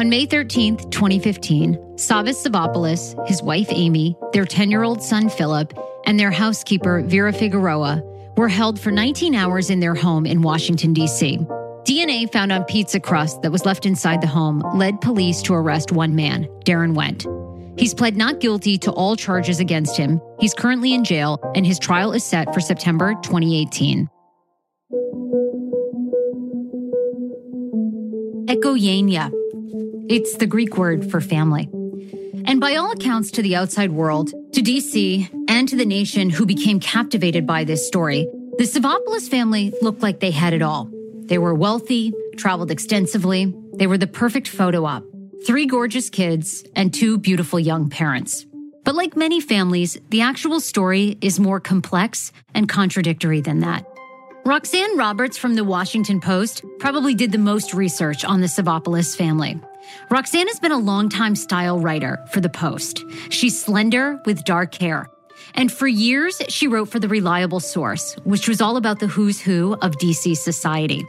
On May 13th, 2015, Savvas Savopoulos, his wife Amy, their 10 year old son Philip, and their housekeeper Vera Figueroa were held for 19 hours in their home in Washington, D.C. DNA found on pizza crust that was left inside the home led police to arrest one man, Daron Wint. He's pled not guilty to all charges against him. He's currently in jail, and his trial is set for September 2018. Oikogéneia it's the Greek word for family. And by all accounts, to the outside world, to DC, and to the nation who became captivated by this story, the Savopoulos family looked like they had it all. They were wealthy, traveled extensively, they were the perfect photo op. Three gorgeous kids and two beautiful young parents. But like many families, the actual story is more complex and contradictory than that. Roxanne Roberts from the Washington Post probably did the most research on the Savopoulos family. Roxanne has been a longtime style writer for The Post. She's slender with dark hair. And for years, she wrote for The Reliable Source, which was all about the who's who of DC society.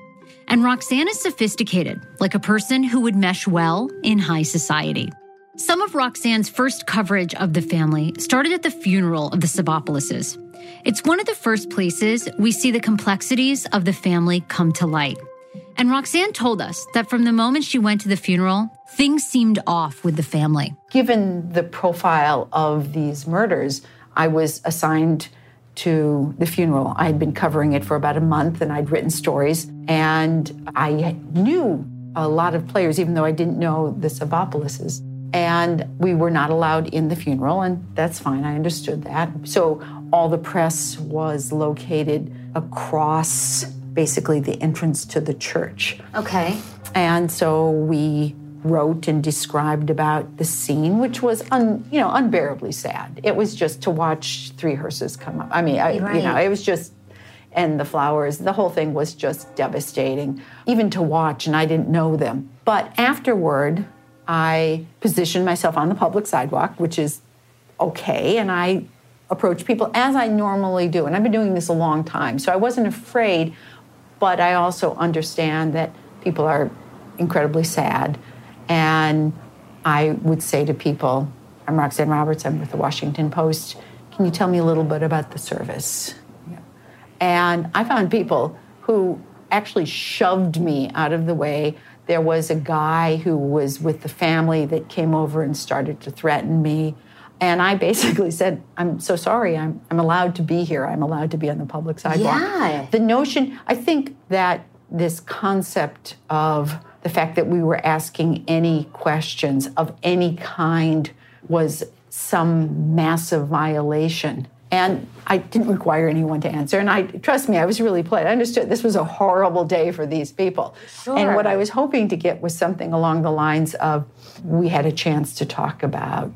And Roxanne is sophisticated, like a person who would mesh well in high society. Some of Roxanne's first coverage of the family started at the funeral of the Savopouloses. It's one of the first places we see the complexities of the family come to light. And Roxanne told us that from the moment she went to the funeral, things seemed off with the family. Given the profile of these murders, I was assigned to the funeral. I had been covering it for about a month and I'd written stories. And I knew a lot of players, even though I didn't know the Savopouloses. And we were not allowed in the funeral, and that's fine. I understood that. So all the press was located across basically the entrance to the church. Okay. And so we wrote and described about the scene, which was un, you know unbearably sad. It was just to watch three hearses come up. I mean, I, right. you know, it was just and the flowers. The whole thing was just devastating, even to watch. And I didn't know them. But afterward, I positioned myself on the public sidewalk, which is okay, and I approached people as I normally do. And I've been doing this a long time, so I wasn't afraid but I also understand that people are incredibly sad. And I would say to people, I'm Roxanne Roberts, I'm with the Washington Post. Can you tell me a little bit about the service? Yeah. And I found people who actually shoved me out of the way. There was a guy who was with the family that came over and started to threaten me. And I basically said, I'm so sorry, I'm, I'm allowed to be here. I'm allowed to be on the public sidewalk. Yeah. The notion, I think that this concept of the fact that we were asking any questions of any kind was some massive violation. And I didn't require anyone to answer. And I trust me, I was really polite. I understood this was a horrible day for these people. Sure. And what I was hoping to get was something along the lines of we had a chance to talk about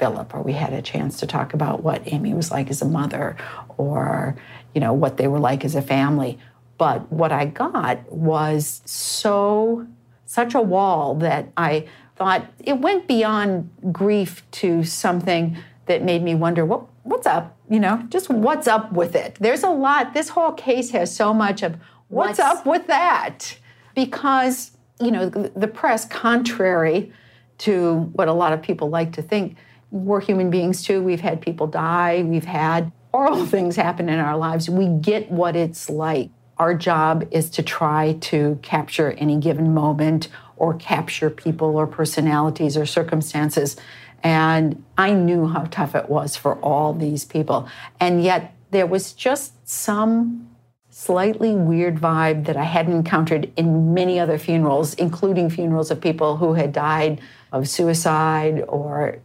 Philip, or we had a chance to talk about what Amy was like as a mother, or you know what they were like as a family. But what I got was so such a wall that I thought it went beyond grief to something that made me wonder what what's up, you know, just what's up with it. There's a lot. This whole case has so much of what's, what's up with that because you know the, the press, contrary to what a lot of people like to think, we're human beings too. We've had people die, we've had horrible things happen in our lives. We get what it's like. Our job is to try to capture any given moment or capture people or personalities or circumstances. And I knew how tough it was for all these people. And yet there was just some slightly weird vibe that I hadn't encountered in many other funerals, including funerals of people who had died of suicide or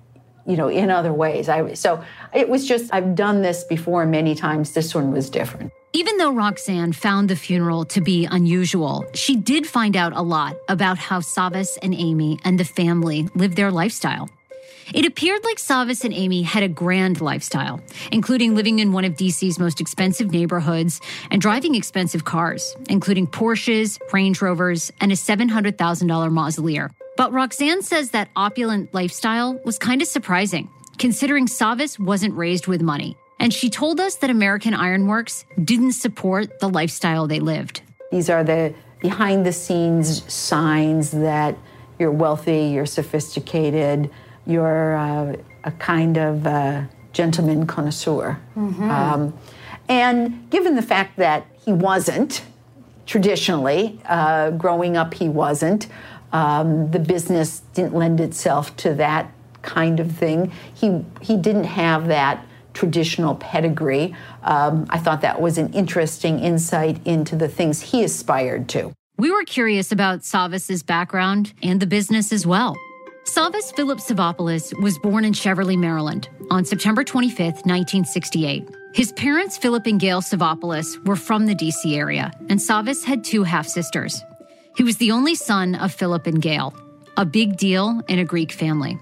you know, in other ways. I, so it was just, I've done this before many times. This one was different. Even though Roxanne found the funeral to be unusual, she did find out a lot about how Savvas and Amy and the family lived their lifestyle. It appeared like Savvas and Amy had a grand lifestyle, including living in one of DC's most expensive neighborhoods and driving expensive cars, including Porsches, Range Rovers, and a $700,000 Mausoleer. But Roxanne says that opulent lifestyle was kind of surprising, considering Savvas wasn't raised with money. And she told us that American Ironworks didn't support the lifestyle they lived. These are the behind the scenes signs that you're wealthy, you're sophisticated, you're uh, a kind of uh, gentleman connoisseur. Mm-hmm. Um, and given the fact that he wasn't, traditionally, uh, growing up, he wasn't, um, the business didn't lend itself to that kind of thing. He, he didn't have that traditional pedigree. Um, I thought that was an interesting insight into the things he aspired to. We were curious about Savvas's background and the business as well. Savvas Philip Savopoulos was born in Cheverly, Maryland on September 25, 1968. His parents, Philip and Gail Savopoulos, were from the DC area, and Savvas had two half sisters. He was the only son of Philip and Gail, a big deal in a Greek family.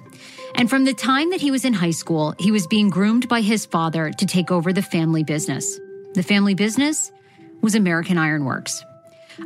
And from the time that he was in high school, he was being groomed by his father to take over the family business. The family business was American Ironworks.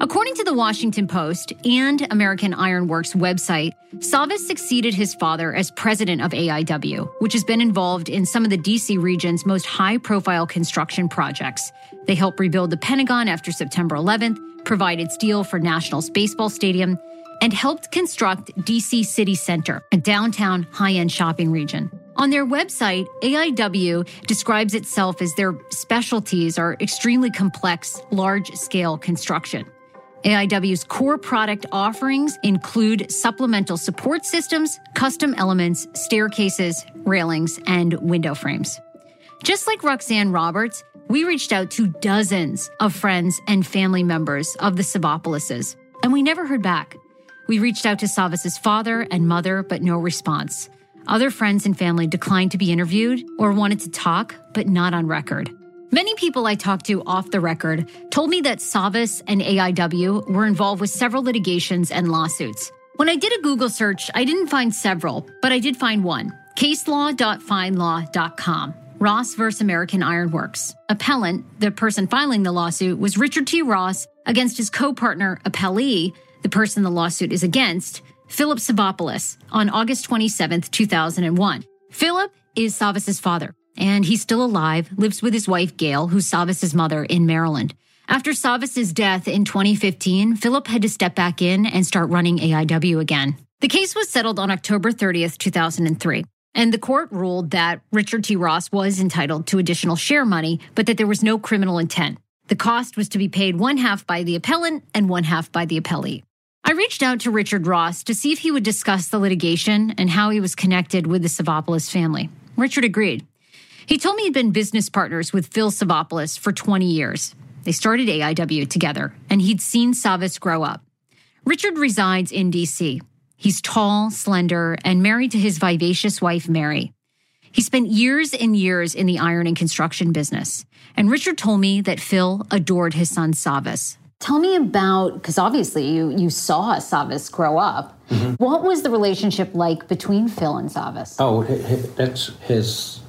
According to the Washington Post and American Ironworks website, Savvas succeeded his father as president of AIW, which has been involved in some of the DC region's most high profile construction projects. They helped rebuild the Pentagon after September 11th, provided steel for Nationals Baseball Stadium, and helped construct DC City Center, a downtown high end shopping region. On their website, AIW describes itself as their specialties are extremely complex, large scale construction. AIW's core product offerings include supplemental support systems, custom elements, staircases, railings, and window frames. Just like Roxanne Roberts, we reached out to dozens of friends and family members of the Savopouloses, and we never heard back. We reached out to Savvas's father and mother, but no response. Other friends and family declined to be interviewed or wanted to talk, but not on record. Many people I talked to off the record told me that Savvas and AIW were involved with several litigations and lawsuits. When I did a Google search, I didn't find several, but I did find one caselaw.findlaw.com. Ross vs. American Ironworks. Appellant, the person filing the lawsuit, was Richard T. Ross against his co partner, appellee, the person the lawsuit is against, Philip Savopoulos, on August 27, 2001. Philip is Savvas's father, and he's still alive, lives with his wife, Gail, who's Savvas's mother in Maryland. After Savvas's death in 2015, Philip had to step back in and start running AIW again. The case was settled on October 30th, 2003. And the court ruled that Richard T. Ross was entitled to additional share money, but that there was no criminal intent. The cost was to be paid one half by the appellant and one half by the appellee. I reached out to Richard Ross to see if he would discuss the litigation and how he was connected with the Savopoulos family. Richard agreed. He told me he'd been business partners with Phil Savopoulos for 20 years. They started AIW together, and he'd seen Savvas grow up. Richard resides in D.C. He's tall, slender, and married to his vivacious wife, Mary. He spent years and years in the iron and construction business. And Richard told me that Phil adored his son, Savvas. Tell me about because obviously you you saw Savvas grow up. Mm-hmm. What was the relationship like between Phil and Savvas? Oh, that's his.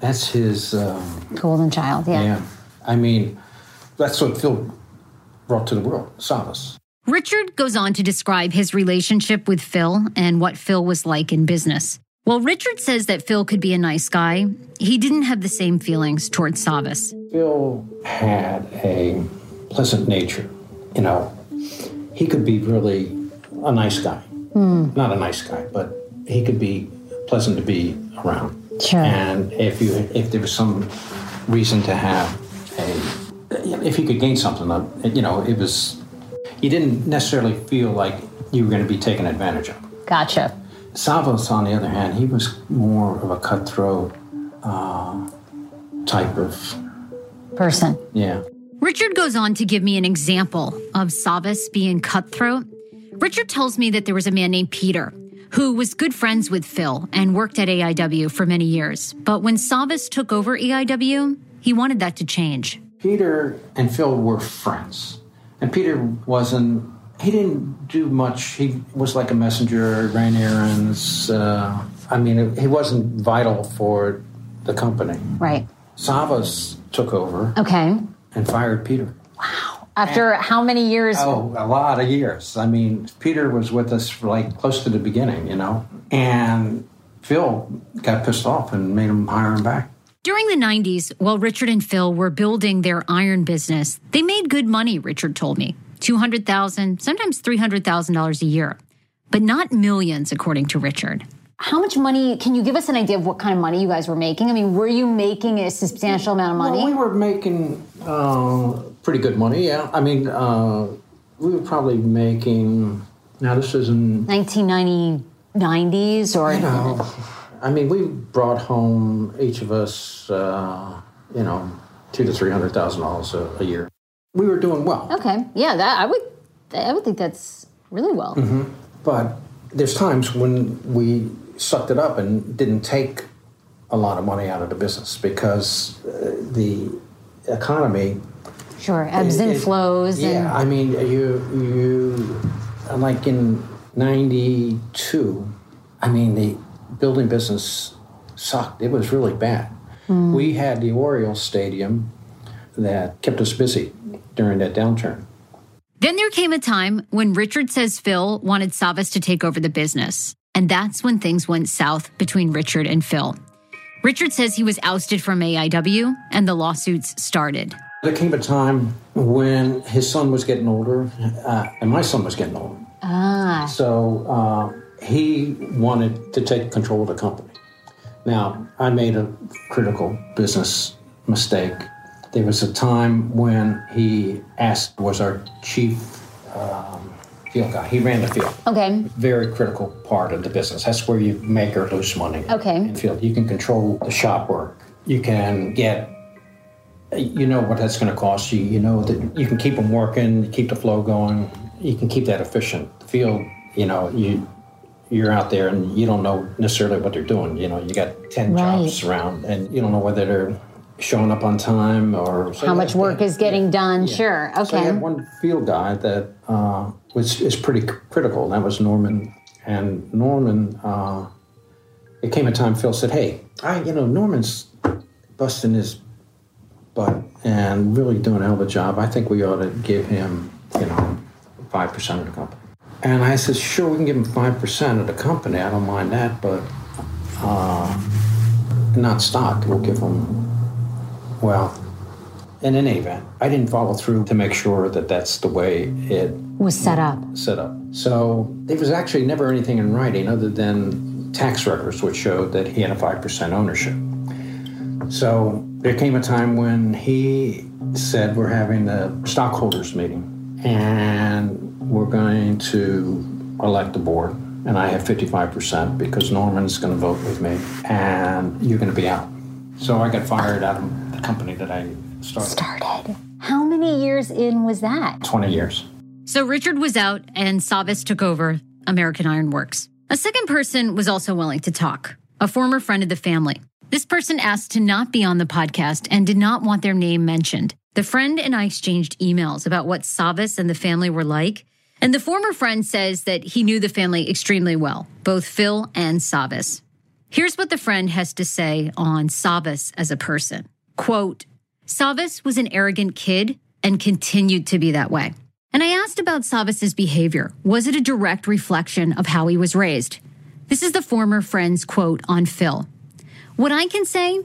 That's his um, golden child. Yeah. Yeah. I mean, that's what Phil brought to the world, Savvas. Richard goes on to describe his relationship with Phil and what Phil was like in business. While Richard says that Phil could be a nice guy, he didn't have the same feelings towards Savvas. Phil had a pleasant nature. You know, he could be really a nice guy. Mm. Not a nice guy, but he could be pleasant to be around. Sure. And if you if there was some reason to have a if you could gain something, you know, it was you didn't necessarily feel like you were going to be taken advantage of. Gotcha. Savvas, on the other hand, he was more of a cutthroat uh, type of person. Yeah. Richard goes on to give me an example of Savvas being cutthroat. Richard tells me that there was a man named Peter who was good friends with Phil and worked at AIW for many years. But when Savvas took over AIW, he wanted that to change. Peter and Phil were friends. And Peter wasn't, he didn't do much. He was like a messenger, ran errands. Uh, I mean, he wasn't vital for the company. Right. Savvas took over. Okay and fired Peter. Wow. After and, how many years? Oh, a lot of years. I mean, Peter was with us for like close to the beginning, you know, and Phil got pissed off and made him hire him back. During the 90s, while Richard and Phil were building their iron business, they made good money, Richard told me. 200,000, sometimes $300,000 a year. but not millions, according to Richard. How much money? Can you give us an idea of what kind of money you guys were making? I mean, were you making a substantial amount of money? Well, we were making uh, pretty good money. Yeah, I mean, uh, we were probably making. Now this is in 1990s or you know, I mean, we brought home each of us, uh, you know, two to three hundred thousand dollars a year. We were doing well. Okay, yeah, that I would, I would think that's really well. Mm-hmm. But there's times when we sucked it up and didn't take a lot of money out of the business because uh, the economy sure ebbs it, and flows. Yeah, and... I mean, you you like in '92. I mean, the building business sucked. It was really bad. Mm. We had the Orioles Stadium that kept us busy during that downturn. Then there came a time when Richard says Phil wanted Savvas to take over the business. And that's when things went south between Richard and Phil. Richard says he was ousted from AIW and the lawsuits started. There came a time when his son was getting older uh, and my son was getting older. Ah. So uh, he wanted to take control of the company. Now, I made a critical business mistake. There was a time when he asked, was our chief um, field guy. He ran the field. Okay. Very critical part of the business. That's where you make or lose money. Okay. In field, you can control the shop work. You can get. You know what that's going to cost you. You know that you can keep them working, keep the flow going. You can keep that efficient. The field, you know, you you're out there and you don't know necessarily what they're doing. You know, you got ten right. jobs around, and you don't know whether they're showing up on time or so how much work is getting done. Yeah. Sure, okay. So I had one field guy that uh, was is pretty critical. That was Norman, and Norman. Uh, it came a time Phil said, "Hey, I, you know, Norman's busting his butt and really doing a hell of a job. I think we ought to give him, you know, five percent of the company." And I said, "Sure, we can give him five percent of the company. I don't mind that, but." Uh, not stock. We'll give him well, in any event, I didn't follow through to make sure that that's the way it was set up. Set up. So there was actually never anything in writing other than tax records which showed that he had a 5% ownership. So there came a time when he said, We're having a stockholders meeting and we're going to elect the board. And I have 55% because Norman's going to vote with me and you're going to be out. So I got fired out of the company that I started. Started. How many years in was that? 20 years. So Richard was out and Savvas took over American Iron Works. A second person was also willing to talk, a former friend of the family. This person asked to not be on the podcast and did not want their name mentioned. The friend and I exchanged emails about what Savvas and the family were like. And the former friend says that he knew the family extremely well, both Phil and Savvas. Here's what the friend has to say on Savvas as a person. Quote, Savvas was an arrogant kid and continued to be that way. And I asked about Savvas's behavior. Was it a direct reflection of how he was raised? This is the former friend's quote on Phil. What I can say,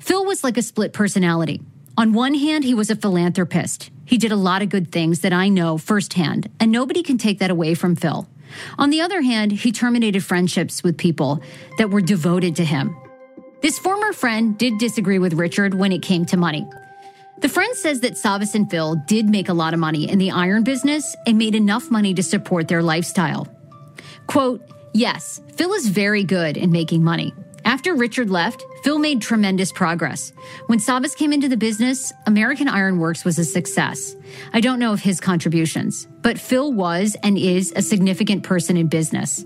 Phil was like a split personality. On one hand, he was a philanthropist. He did a lot of good things that I know firsthand, and nobody can take that away from Phil. On the other hand, he terminated friendships with people that were devoted to him. This former friend did disagree with Richard when it came to money. The friend says that Savvas and Phil did make a lot of money in the iron business and made enough money to support their lifestyle. Quote, Yes, Phil is very good in making money. After Richard left, Phil made tremendous progress. When Savvas came into the business, American Iron Works was a success. I don't know of his contributions, but Phil was and is a significant person in business.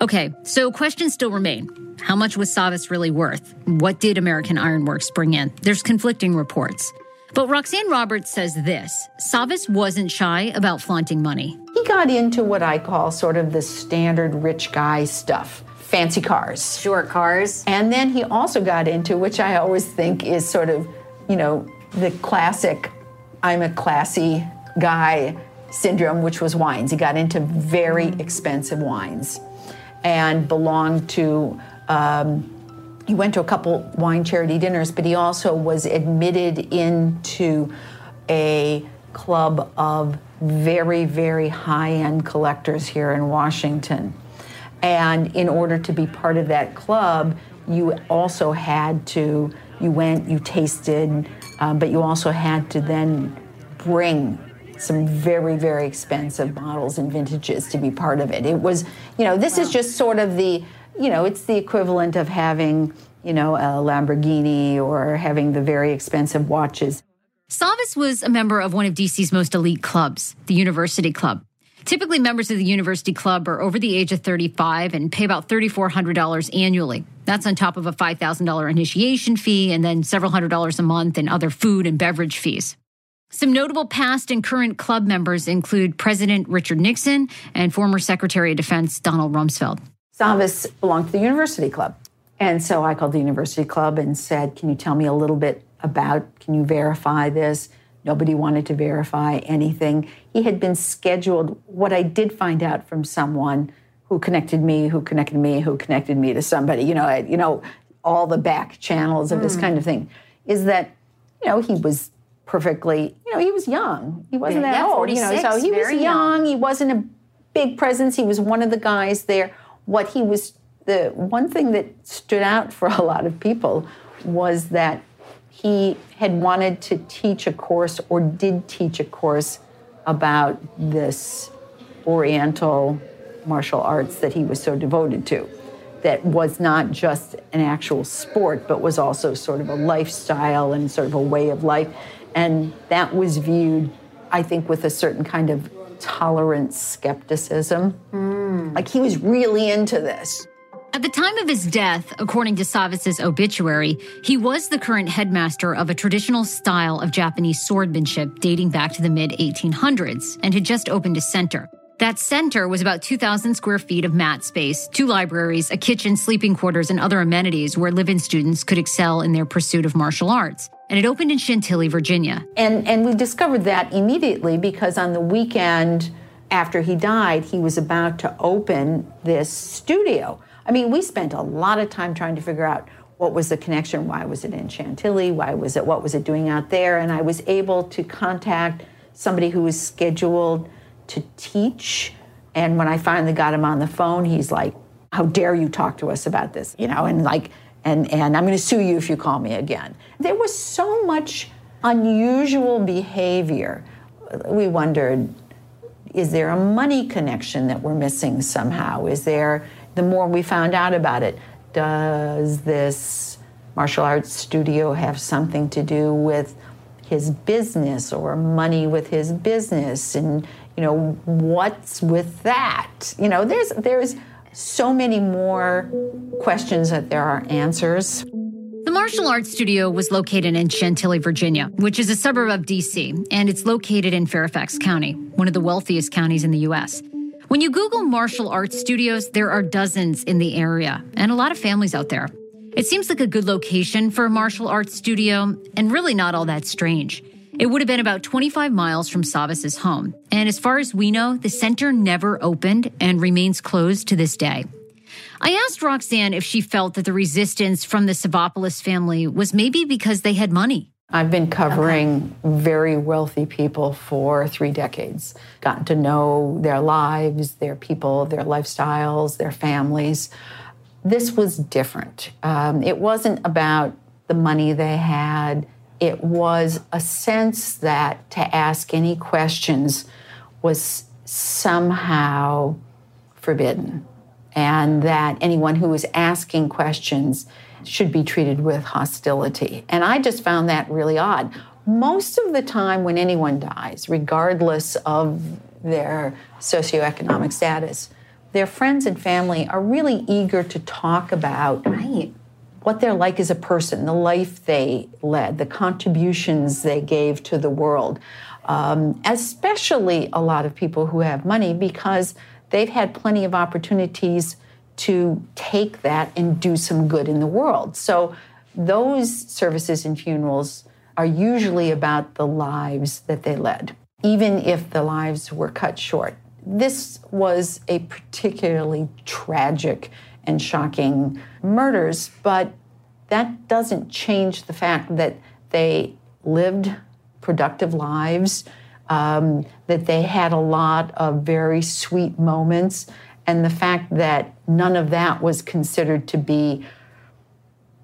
Okay, so questions still remain. How much was Savvas really worth? What did American Iron Works bring in? There's conflicting reports. But Roxanne Roberts says this Savvas wasn't shy about flaunting money. He got into what I call sort of the standard rich guy stuff fancy cars. Short cars. And then he also got into, which I always think is sort of, you know, the classic I'm a classy guy syndrome, which was wines. He got into very expensive wines and belonged to um, he went to a couple wine charity dinners, but he also was admitted into a club of very, very high end collectors here in Washington. And in order to be part of that club, you also had to, you went, you tasted, um, but you also had to then bring some very, very expensive models and vintages to be part of it. It was, you know, this wow. is just sort of the, you know, it's the equivalent of having, you know, a Lamborghini or having the very expensive watches. Savvas was a member of one of DC's most elite clubs, the University Club. Typically, members of the University Club are over the age of 35 and pay about $3,400 annually. That's on top of a $5,000 initiation fee and then several hundred dollars a month in other food and beverage fees. Some notable past and current club members include President Richard Nixon and former Secretary of Defense Donald Rumsfeld. Savvas belonged to the University Club. And so I called the University Club and said, Can you tell me a little bit about, can you verify this? Nobody wanted to verify anything. He had been scheduled. What I did find out from someone who connected me, who connected me, who connected me to somebody, you know, you know, all the back channels of mm. this hmm. kind of thing, is that, you know, he was perfectly, you know, he was young. He wasn't yeah, that yeah, old, you know, so he was young. young. He wasn't a big presence. He was one of the guys there. What he was, the one thing that stood out for a lot of people was that he had wanted to teach a course or did teach a course about this Oriental martial arts that he was so devoted to. That was not just an actual sport, but was also sort of a lifestyle and sort of a way of life. And that was viewed, I think, with a certain kind of tolerant skepticism. Mm. Like he was really into this. At the time of his death, according to Savvas's obituary, he was the current headmaster of a traditional style of Japanese swordmanship dating back to the mid 1800s and had just opened a center. That center was about 2,000 square feet of mat space, two libraries, a kitchen, sleeping quarters, and other amenities where live in students could excel in their pursuit of martial arts. And it opened in Chantilly, Virginia. And, and we discovered that immediately because on the weekend after he died, he was about to open this studio I mean, we spent a lot of time trying to figure out what was the connection, why was it in Chantilly, why was it, what was it doing out there, and I was able to contact somebody who was scheduled to teach. And when I finally got him on the phone, he's like, "How dare you talk to us about this?" You know, and like, and and I'm going to sue you if you call me again. There was so much unusual behavior. We wondered, is there a money connection that we're missing somehow? Is there the more we found out about it. Does this martial arts studio have something to do with his business or money with his business? And you know, what's with that? You know, there's there's so many more questions that there are answers. The martial arts studio was located in Chantilly, Virginia, which is a suburb of DC, and it's located in Fairfax County, one of the wealthiest counties in the U.S. When you Google martial arts studios, there are dozens in the area and a lot of families out there. It seems like a good location for a martial arts studio and really not all that strange. It would have been about 25 miles from Savvas's home. And as far as we know, the center never opened and remains closed to this day. I asked Roxanne if she felt that the resistance from the Savopoulos family was maybe because they had money. I've been covering okay. very wealthy people for three decades, gotten to know their lives, their people, their lifestyles, their families. This was different. Um, it wasn't about the money they had, it was a sense that to ask any questions was somehow forbidden, and that anyone who was asking questions should be treated with hostility. And I just found that really odd. Most of the time, when anyone dies, regardless of their socioeconomic status, their friends and family are really eager to talk about right. what they're like as a person, the life they led, the contributions they gave to the world. Um, especially a lot of people who have money because they've had plenty of opportunities to take that and do some good in the world. So those services and funerals are usually about the lives that they led, even if the lives were cut short. This was a particularly tragic and shocking murders, but that doesn't change the fact that they lived productive lives. Um, that they had a lot of very sweet moments, and the fact that none of that was considered to be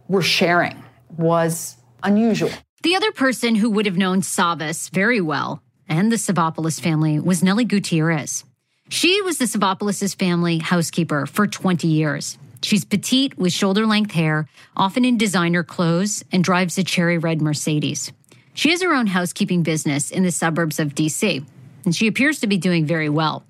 we're sharing was unusual. The other person who would have known Savvas very well and the Savopoulos family was Nellie Gutierrez. She was the Savopoulos family housekeeper for 20 years. She's petite with shoulder length hair, often in designer clothes, and drives a cherry red Mercedes. She has her own housekeeping business in the suburbs of DC, and she appears to be doing very well.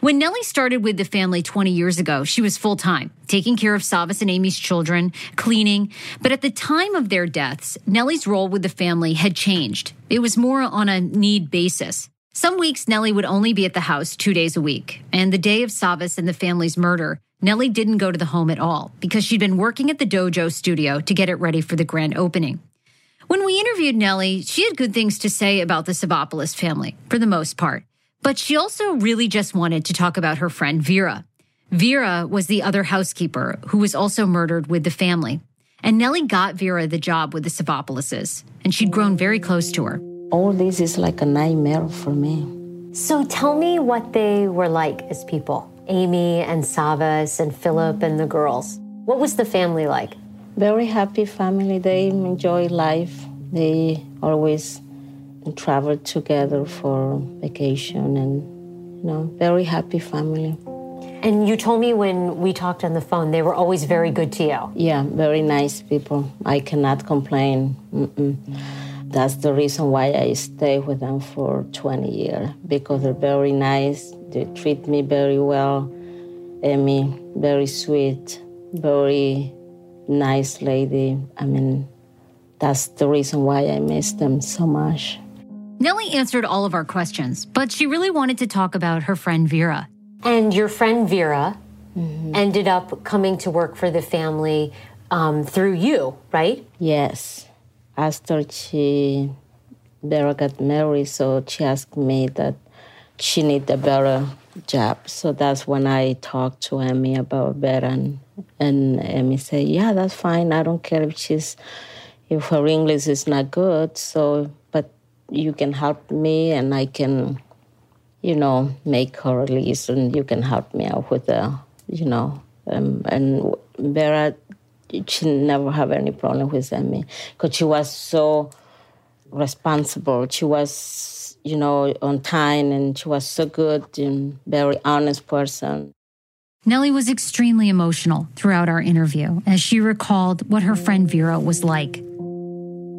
When Nellie started with the family 20 years ago, she was full time, taking care of Savvas and Amy's children, cleaning. But at the time of their deaths, Nellie's role with the family had changed. It was more on a need basis. Some weeks, Nellie would only be at the house two days a week. And the day of Savvas and the family's murder, Nellie didn't go to the home at all because she'd been working at the dojo studio to get it ready for the grand opening. When we interviewed Nellie, she had good things to say about the Savopoulos family, for the most part. But she also really just wanted to talk about her friend Vera. Vera was the other housekeeper who was also murdered with the family. And Nellie got Vera the job with the Savopouloses, and she'd grown very close to her. All this is like a nightmare for me. So tell me what they were like as people Amy and Savvas and Philip and the girls. What was the family like? Very happy family. They enjoy life. They always travel together for vacation and, you know, very happy family. And you told me when we talked on the phone, they were always very good to you. Yeah, very nice people. I cannot complain. Mm-mm. That's the reason why I stay with them for 20 years because they're very nice. They treat me very well. Amy, very sweet, very nice lady. I mean, that's the reason why I miss them so much. Nellie answered all of our questions, but she really wanted to talk about her friend Vera. And your friend Vera mm-hmm. ended up coming to work for the family um, through you, right? Yes. After she Vera got married, so she asked me that she need a better job. So that's when I talked to Emmy about Vera, and, and Amy said, "Yeah, that's fine. I don't care if she's if her English is not good. So but you can help me and I can, you know, make her release and you can help me out with the, you know, um, and Vera, she never have any problem with me because she was so responsible. She was, you know, on time and she was so good and very honest person. Nellie was extremely emotional throughout our interview as she recalled what her friend Vera was like.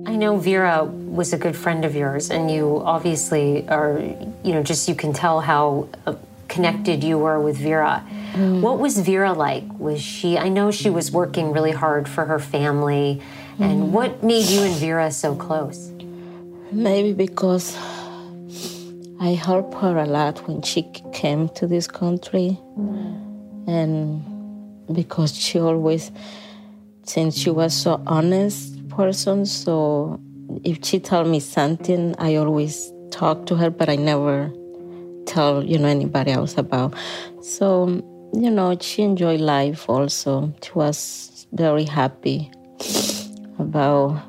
I know Vera was a good friend of yours, and you obviously are, you know, just you can tell how uh, connected you were with Vera. Mm. What was Vera like? Was she, I know she was working really hard for her family, and mm. what made you and Vera so close? Maybe because I helped her a lot when she came to this country, mm. And because she always, since she was so honest, person, so if she tell me something, I always talk to her, but I never tell you know anybody else about. So you know, she enjoyed life also. She was very happy about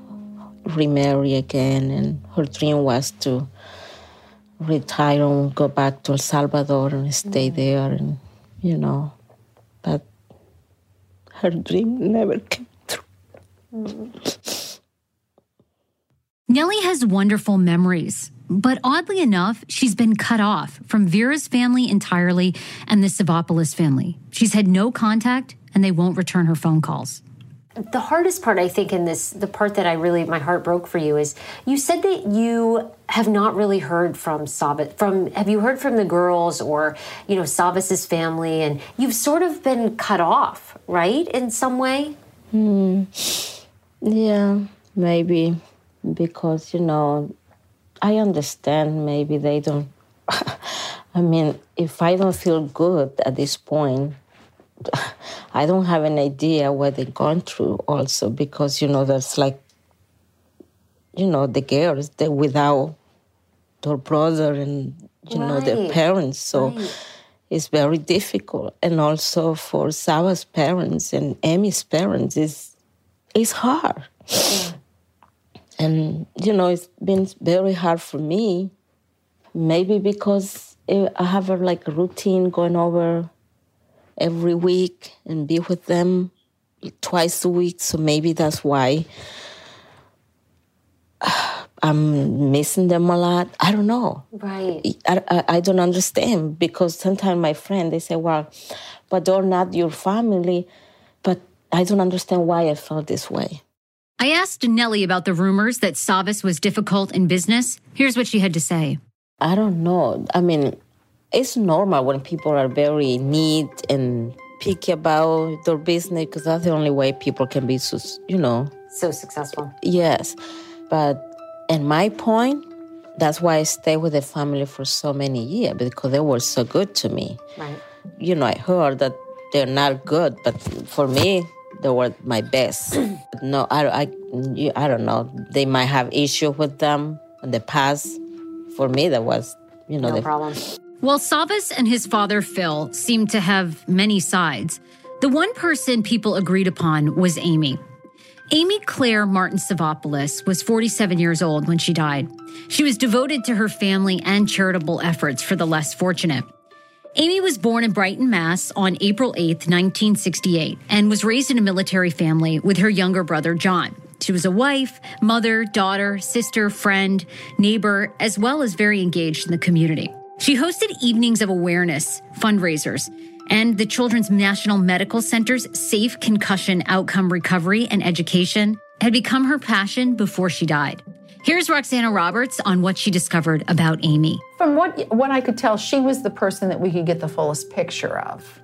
remarry again, and her dream was to retire and go back to El Salvador and stay mm-hmm. there, and you know, her dream never came true. Nellie has wonderful memories, but oddly enough, she's been cut off from Vera's family entirely and the Savopoulos family. She's had no contact and they won't return her phone calls. The hardest part, I think, in this, the part that I really, my heart broke for you is you said that you have not really heard from Savvas, from, have you heard from the girls or, you know, Savvas's family and you've sort of been cut off, right? In some way? Hmm. Yeah, maybe because you know i understand maybe they don't i mean if i don't feel good at this point i don't have an idea what they've gone through also because you know there's like you know the girls they without their brother and you right. know their parents so right. it's very difficult and also for Sava's parents and Amy's parents is it's hard yeah. And, you know, it's been very hard for me maybe because I have a like routine going over every week and be with them twice a week. So maybe that's why I'm missing them a lot. I don't know. Right. I, I, I don't understand because sometimes my friend they say, "Well, but they're not your family." But I don't understand why I felt this way. I asked Nellie about the rumors that Savvas was difficult in business. Here's what she had to say. I don't know. I mean, it's normal when people are very neat and picky about their business because that's the only way people can be, so, you know. So successful. Yes. But in my point, that's why I stayed with the family for so many years because they were so good to me. Right. You know, I heard that they're not good, but for me, they were my best. no, I, I, I don't know. They might have issue with them in the past. For me, that was, you know, No the, problem. While Savvas and his father Phil seemed to have many sides, the one person people agreed upon was Amy. Amy Claire Martin Savopoulos was 47 years old when she died. She was devoted to her family and charitable efforts for the less fortunate. Amy was born in Brighton, Mass on April 8, 1968, and was raised in a military family with her younger brother, John. She was a wife, mother, daughter, sister, friend, neighbor, as well as very engaged in the community. She hosted evenings of awareness, fundraisers, and the Children's National Medical Center's Safe Concussion Outcome Recovery and Education had become her passion before she died. Here's Roxanne Roberts on what she discovered about Amy. From what what I could tell, she was the person that we could get the fullest picture of.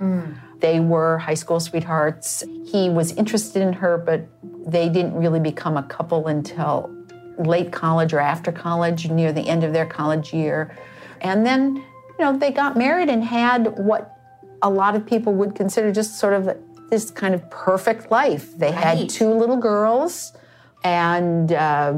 They were high school sweethearts. He was interested in her, but they didn't really become a couple until late college or after college, near the end of their college year. And then, you know, they got married and had what a lot of people would consider just sort of this kind of perfect life. They Right. had two little girls, and uh,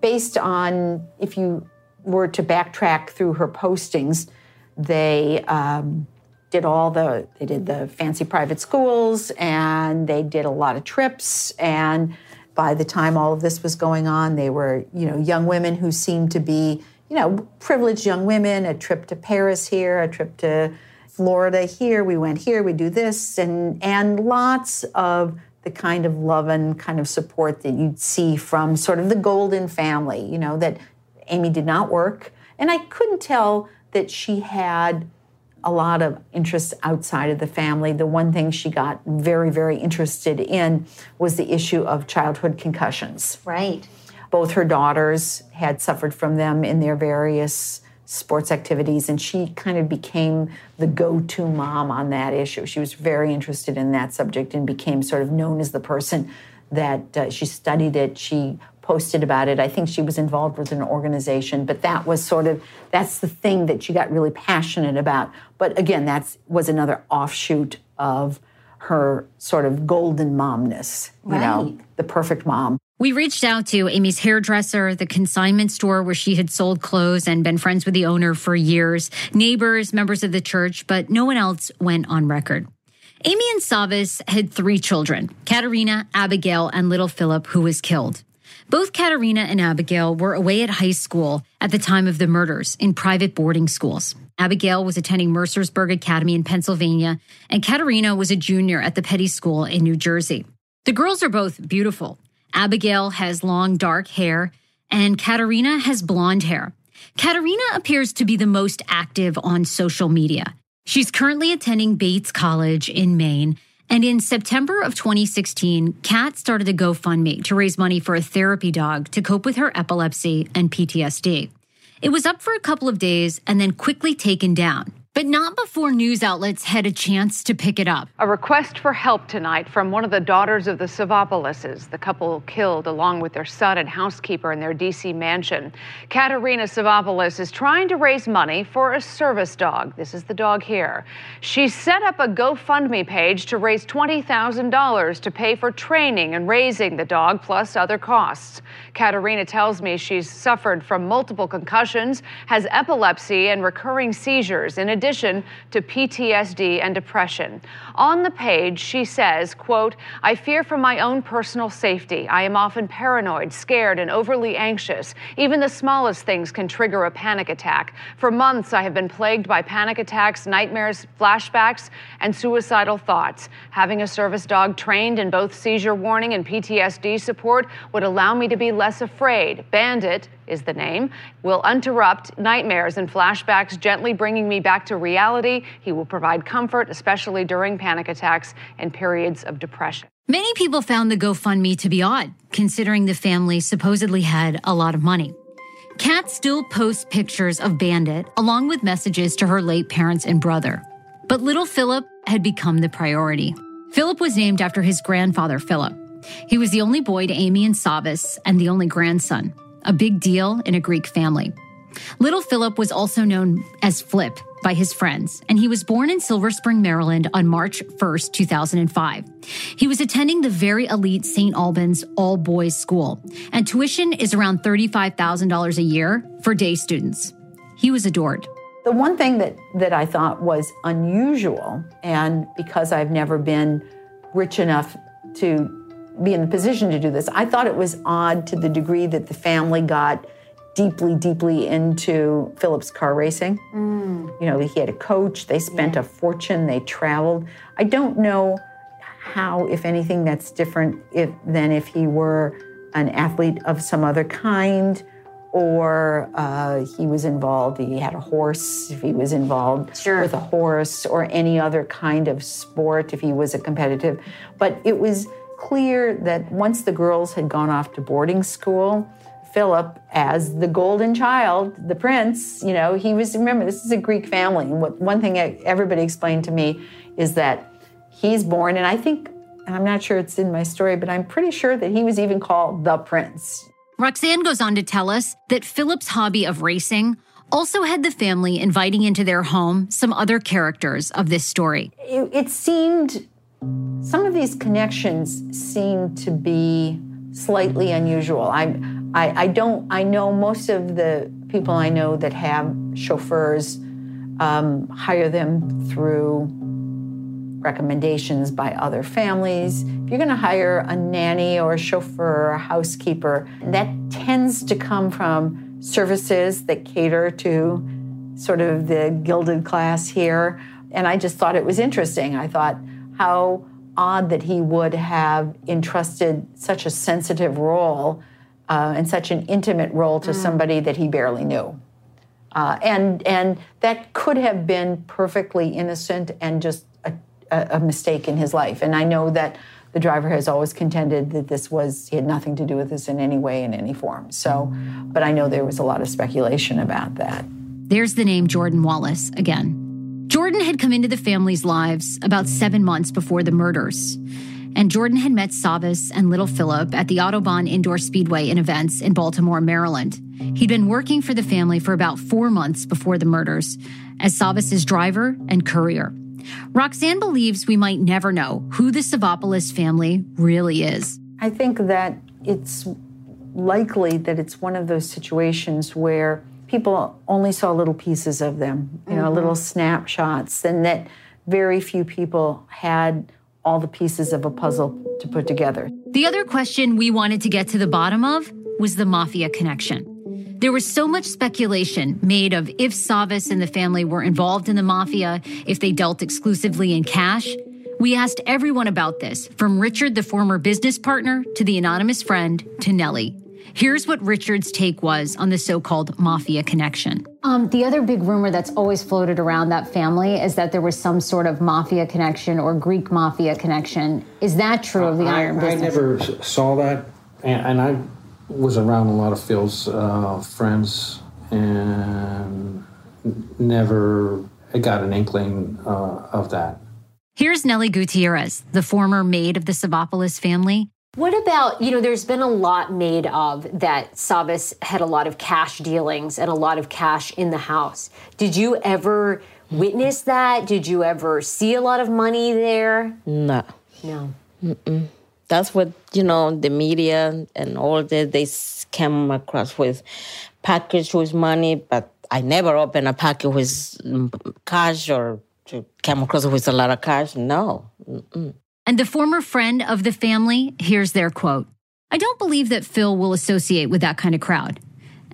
based on if you were to backtrack through her postings, they um, did all the they did the fancy private schools and they did a lot of trips and by the time all of this was going on they were you know young women who seemed to be you know privileged young women a trip to paris here a trip to florida here we went here we do this and and lots of the kind of love and kind of support that you'd see from sort of the golden family you know that amy did not work and i couldn't tell that she had a lot of interests outside of the family. The one thing she got very, very interested in was the issue of childhood concussions. Right. Both her daughters had suffered from them in their various sports activities, and she kind of became the go to mom on that issue. She was very interested in that subject and became sort of known as the person that uh, she studied it. She posted about it. I think she was involved with an organization, but that was sort of that's the thing that she got really passionate about. But again, that was another offshoot of her sort of golden momness, you know, Right. the perfect mom. We reached out to Amy's hairdresser, the consignment store where she had sold clothes and been friends with the owner for years, neighbors, members of the church, but no one else went on record. Amy and Savvas had three children Katerina, Abigail, and little Philip, who was killed. Both Katerina and Abigail were away at high school at the time of the murders in private boarding schools. Abigail was attending Mercersburg Academy in Pennsylvania, and Katerina was a junior at the Peddie School in New Jersey. The girls are both beautiful. Abigail has long dark hair, and Katerina has blonde hair. Katerina appears to be the most active on social media. She's currently attending Bates College in Maine. And in September of 2016, Kat started a GoFundMe to raise money for a therapy dog to cope with her epilepsy and PTSD. It was up for a couple of days and then quickly taken down, but not before news outlets had a chance to pick it up. A request for help tonight from one of the daughters of the Savopoulos, the couple killed along with their son and housekeeper in their D.C. mansion. Katerina Savopoulos is trying to raise money for a service dog. This is the dog here. She set up a GoFundMe page to raise $20,000 to pay for training and raising the dog, plus other costs. Katerina tells me she's suffered from multiple concussions, has epilepsy, and recurring seizures. In addition, addition to PTSD and depression. On the page, she says, quote, I fear for my own personal safety. I am often paranoid, scared, and overly anxious. Even the smallest things can trigger a panic attack. For months, I have been plagued by panic attacks, nightmares, flashbacks, and suicidal thoughts. Having a service dog trained in both seizure warning and PTSD support would allow me to be less afraid. Bandit is the name, will interrupt nightmares and flashbacks, gently bringing me back to reality. He will provide comfort, especially during panic attacks and periods of depression. Many people found the GoFundMe to be odd, considering the family supposedly had a lot of money. Kat still posts pictures of Bandit along with messages to her late parents and brother. But little Philip had become the priority. Philip was named after his grandfather, Philip. He was the only boy to Amy and Savvas and the only grandson, a big deal in a Greek family. Little Philip was also known as Flip by his friends, and he was born in Silver Spring, Maryland on March 1st, 2005. He was attending the very elite St. Albans all boys school, and tuition is around $35,000 a year for day students. He was adored. The one thing that, that I thought was unusual, and because I've never been rich enough to be in the position to do this, I thought it was odd to the degree that the family got deeply, deeply into Philip's car racing. Mm. You know, he had a coach, they spent yeah. a fortune, they traveled. I don't know how, if anything, that's different if, than if he were an athlete of some other kind or uh, he was involved, he had a horse, if he was involved sure. with a horse, or any other kind of sport, if he was a competitive. But it was clear that once the girls had gone off to boarding school, Philip, as the golden child, the prince, you know, he was, remember, this is a Greek family. And what, one thing everybody explained to me is that he's born, and I think, and I'm not sure it's in my story, but I'm pretty sure that he was even called the prince. Roxanne goes on to tell us that Philip's hobby of racing also had the family inviting into their home some other characters of this story. It, it seemed, some of these connections seem to be slightly unusual. I, I, I don't, I know most of the people I know that have chauffeurs um, hire them through recommendations by other families. If you're going to hire a nanny or a chauffeur or a housekeeper, that tends to come from services that cater to sort of the gilded class here. And I just thought it was interesting. I thought how odd that he would have entrusted such a sensitive role uh, and such an intimate role to mm. somebody that he barely knew. Uh, and and that could have been perfectly innocent and just a, a mistake in his life. And I know that the driver has always contended that this was he had nothing to do with this in any way in any form so but i know there was a lot of speculation about that there's the name jordan wallace again jordan had come into the family's lives about seven months before the murders. And jordan had met savvas and little philip at the autobahn indoor speedway in events in baltimore maryland. He'd been working for the family for about four months before the murders as savvas's driver and courier. Roxanne believes we might never know who the Savopoulos family really is. I think that it's likely that it's one of those situations where people only saw little pieces of them, you know, mm-hmm. little snapshots, and that very few people had all the pieces of a puzzle to put together. The other question we wanted to get to the bottom of was the mafia connection. There was so much speculation made of if Savvas and the family were involved in the mafia, if they dealt exclusively in cash. We asked everyone about this, from Richard, the former business partner, to the anonymous friend, to Nellie. Here's what Richard's take was on the so called mafia connection. Um, the other big rumor that's always floated around that family is that there was some sort of mafia connection or Greek mafia connection. Is that true of the I, iron business? I never saw that, and, and I was around a lot of Phil's uh, friends and never got an inkling uh, of that. Here's Nellie Gutierrez, the former maid of the Savopoulos family. What about, you know, there's been a lot made of that Savvas had a lot of cash dealings and a lot of cash in the house. Did you ever witness that? Did you ever see a lot of money there? No. No. Mm-mm that's what you know the media and all that they come across with package with money but I never open a package with mm, cash or came across with a lot of cash. No. Mm-mm. And the former friend of the family, here's their quote I don't believe that Phil will associate with that kind of crowd.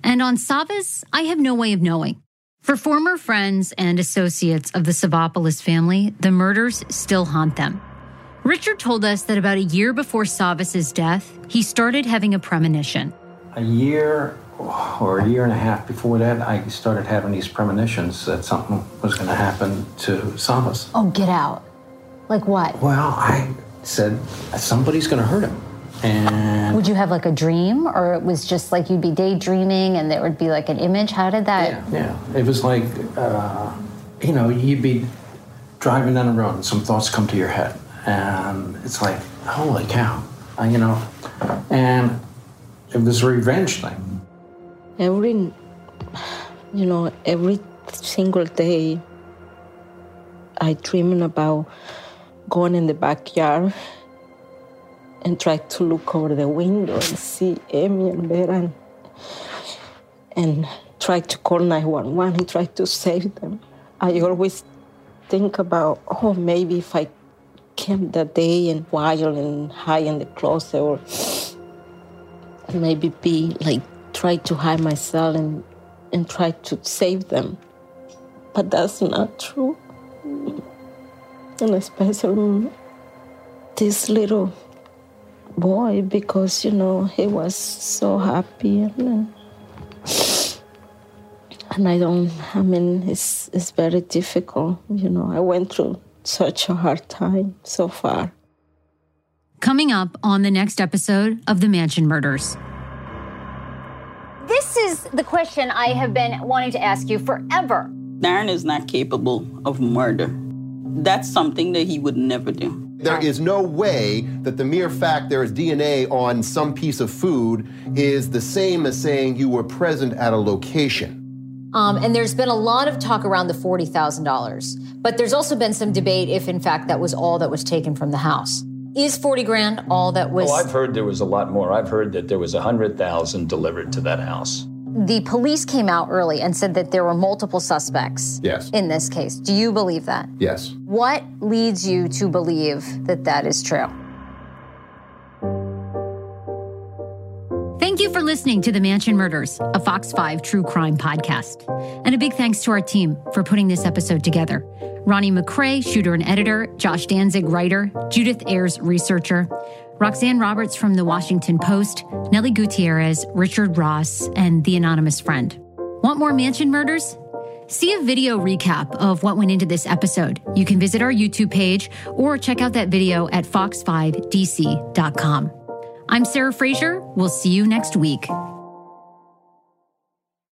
And on Savvas, I have no way of knowing. For former friends and associates of the Savopoulos family, the murders still haunt them. Richard told us that about a year before Savvas's death, he started having a premonition. A year or a year and a half before that, I started having these premonitions that something was going to happen to Savvas. Oh, get out. Like what? Well, I said, somebody's going to hurt him. And Would you have like a dream or it was just like you'd be daydreaming and there would be like an image? How did that? yeah, yeah. It was like, uh, you know, you'd be driving down the road and some thoughts come to your head. And it's like, holy cow, uh, you know. And it was a revenge thing. Every, you know, every single day, I dreaming about going in the backyard and tried to look over the window and see Amy and Vera and, and try to call 911 and tried to save them. I always think about, oh, maybe if I came that day and wild and hide in the closet or maybe be like try to hide myself and, and try to save them. But that's not true. And especially this little boy because you know he was so happy and uh, and I don't I mean it's it's very difficult you know I went through such a hard time so far Coming up on the next episode of The Mansion Murders. This is the question I have been wanting to ask you forever. Daron is not capable of murder. That's something that he would never do. There is no way that the mere fact there is DNA on some piece of food is the same as saying you were present at a location. Um, and there's been a lot of talk around the $40,000, but there's also been some debate if, in fact, that was all that was taken from the house. Is 40 grand all that was? Oh, I've heard there was a lot more. I've heard that there was 100,000 delivered to that house. The police came out early and said that there were multiple suspects Yes. in this case. Do you believe that? Yes. What leads you to believe that that is true? Thank you for listening to The Mansion Murders, a Fox 5 true crime podcast. And a big thanks to our team for putting this episode together. Ronnie McCrae, shooter and editor, Josh Danzig, writer, Judith Ayers, researcher, Roxanne Roberts from The Washington Post, Nellie Gutierrez, Richard Ross, and The Anonymous Friend. Want more Mansion Murders? See a video recap of what went into this episode. You can visit our YouTube page or check out that video at fox5dc.com. I'm Sarah Fraser. We'll see you next week.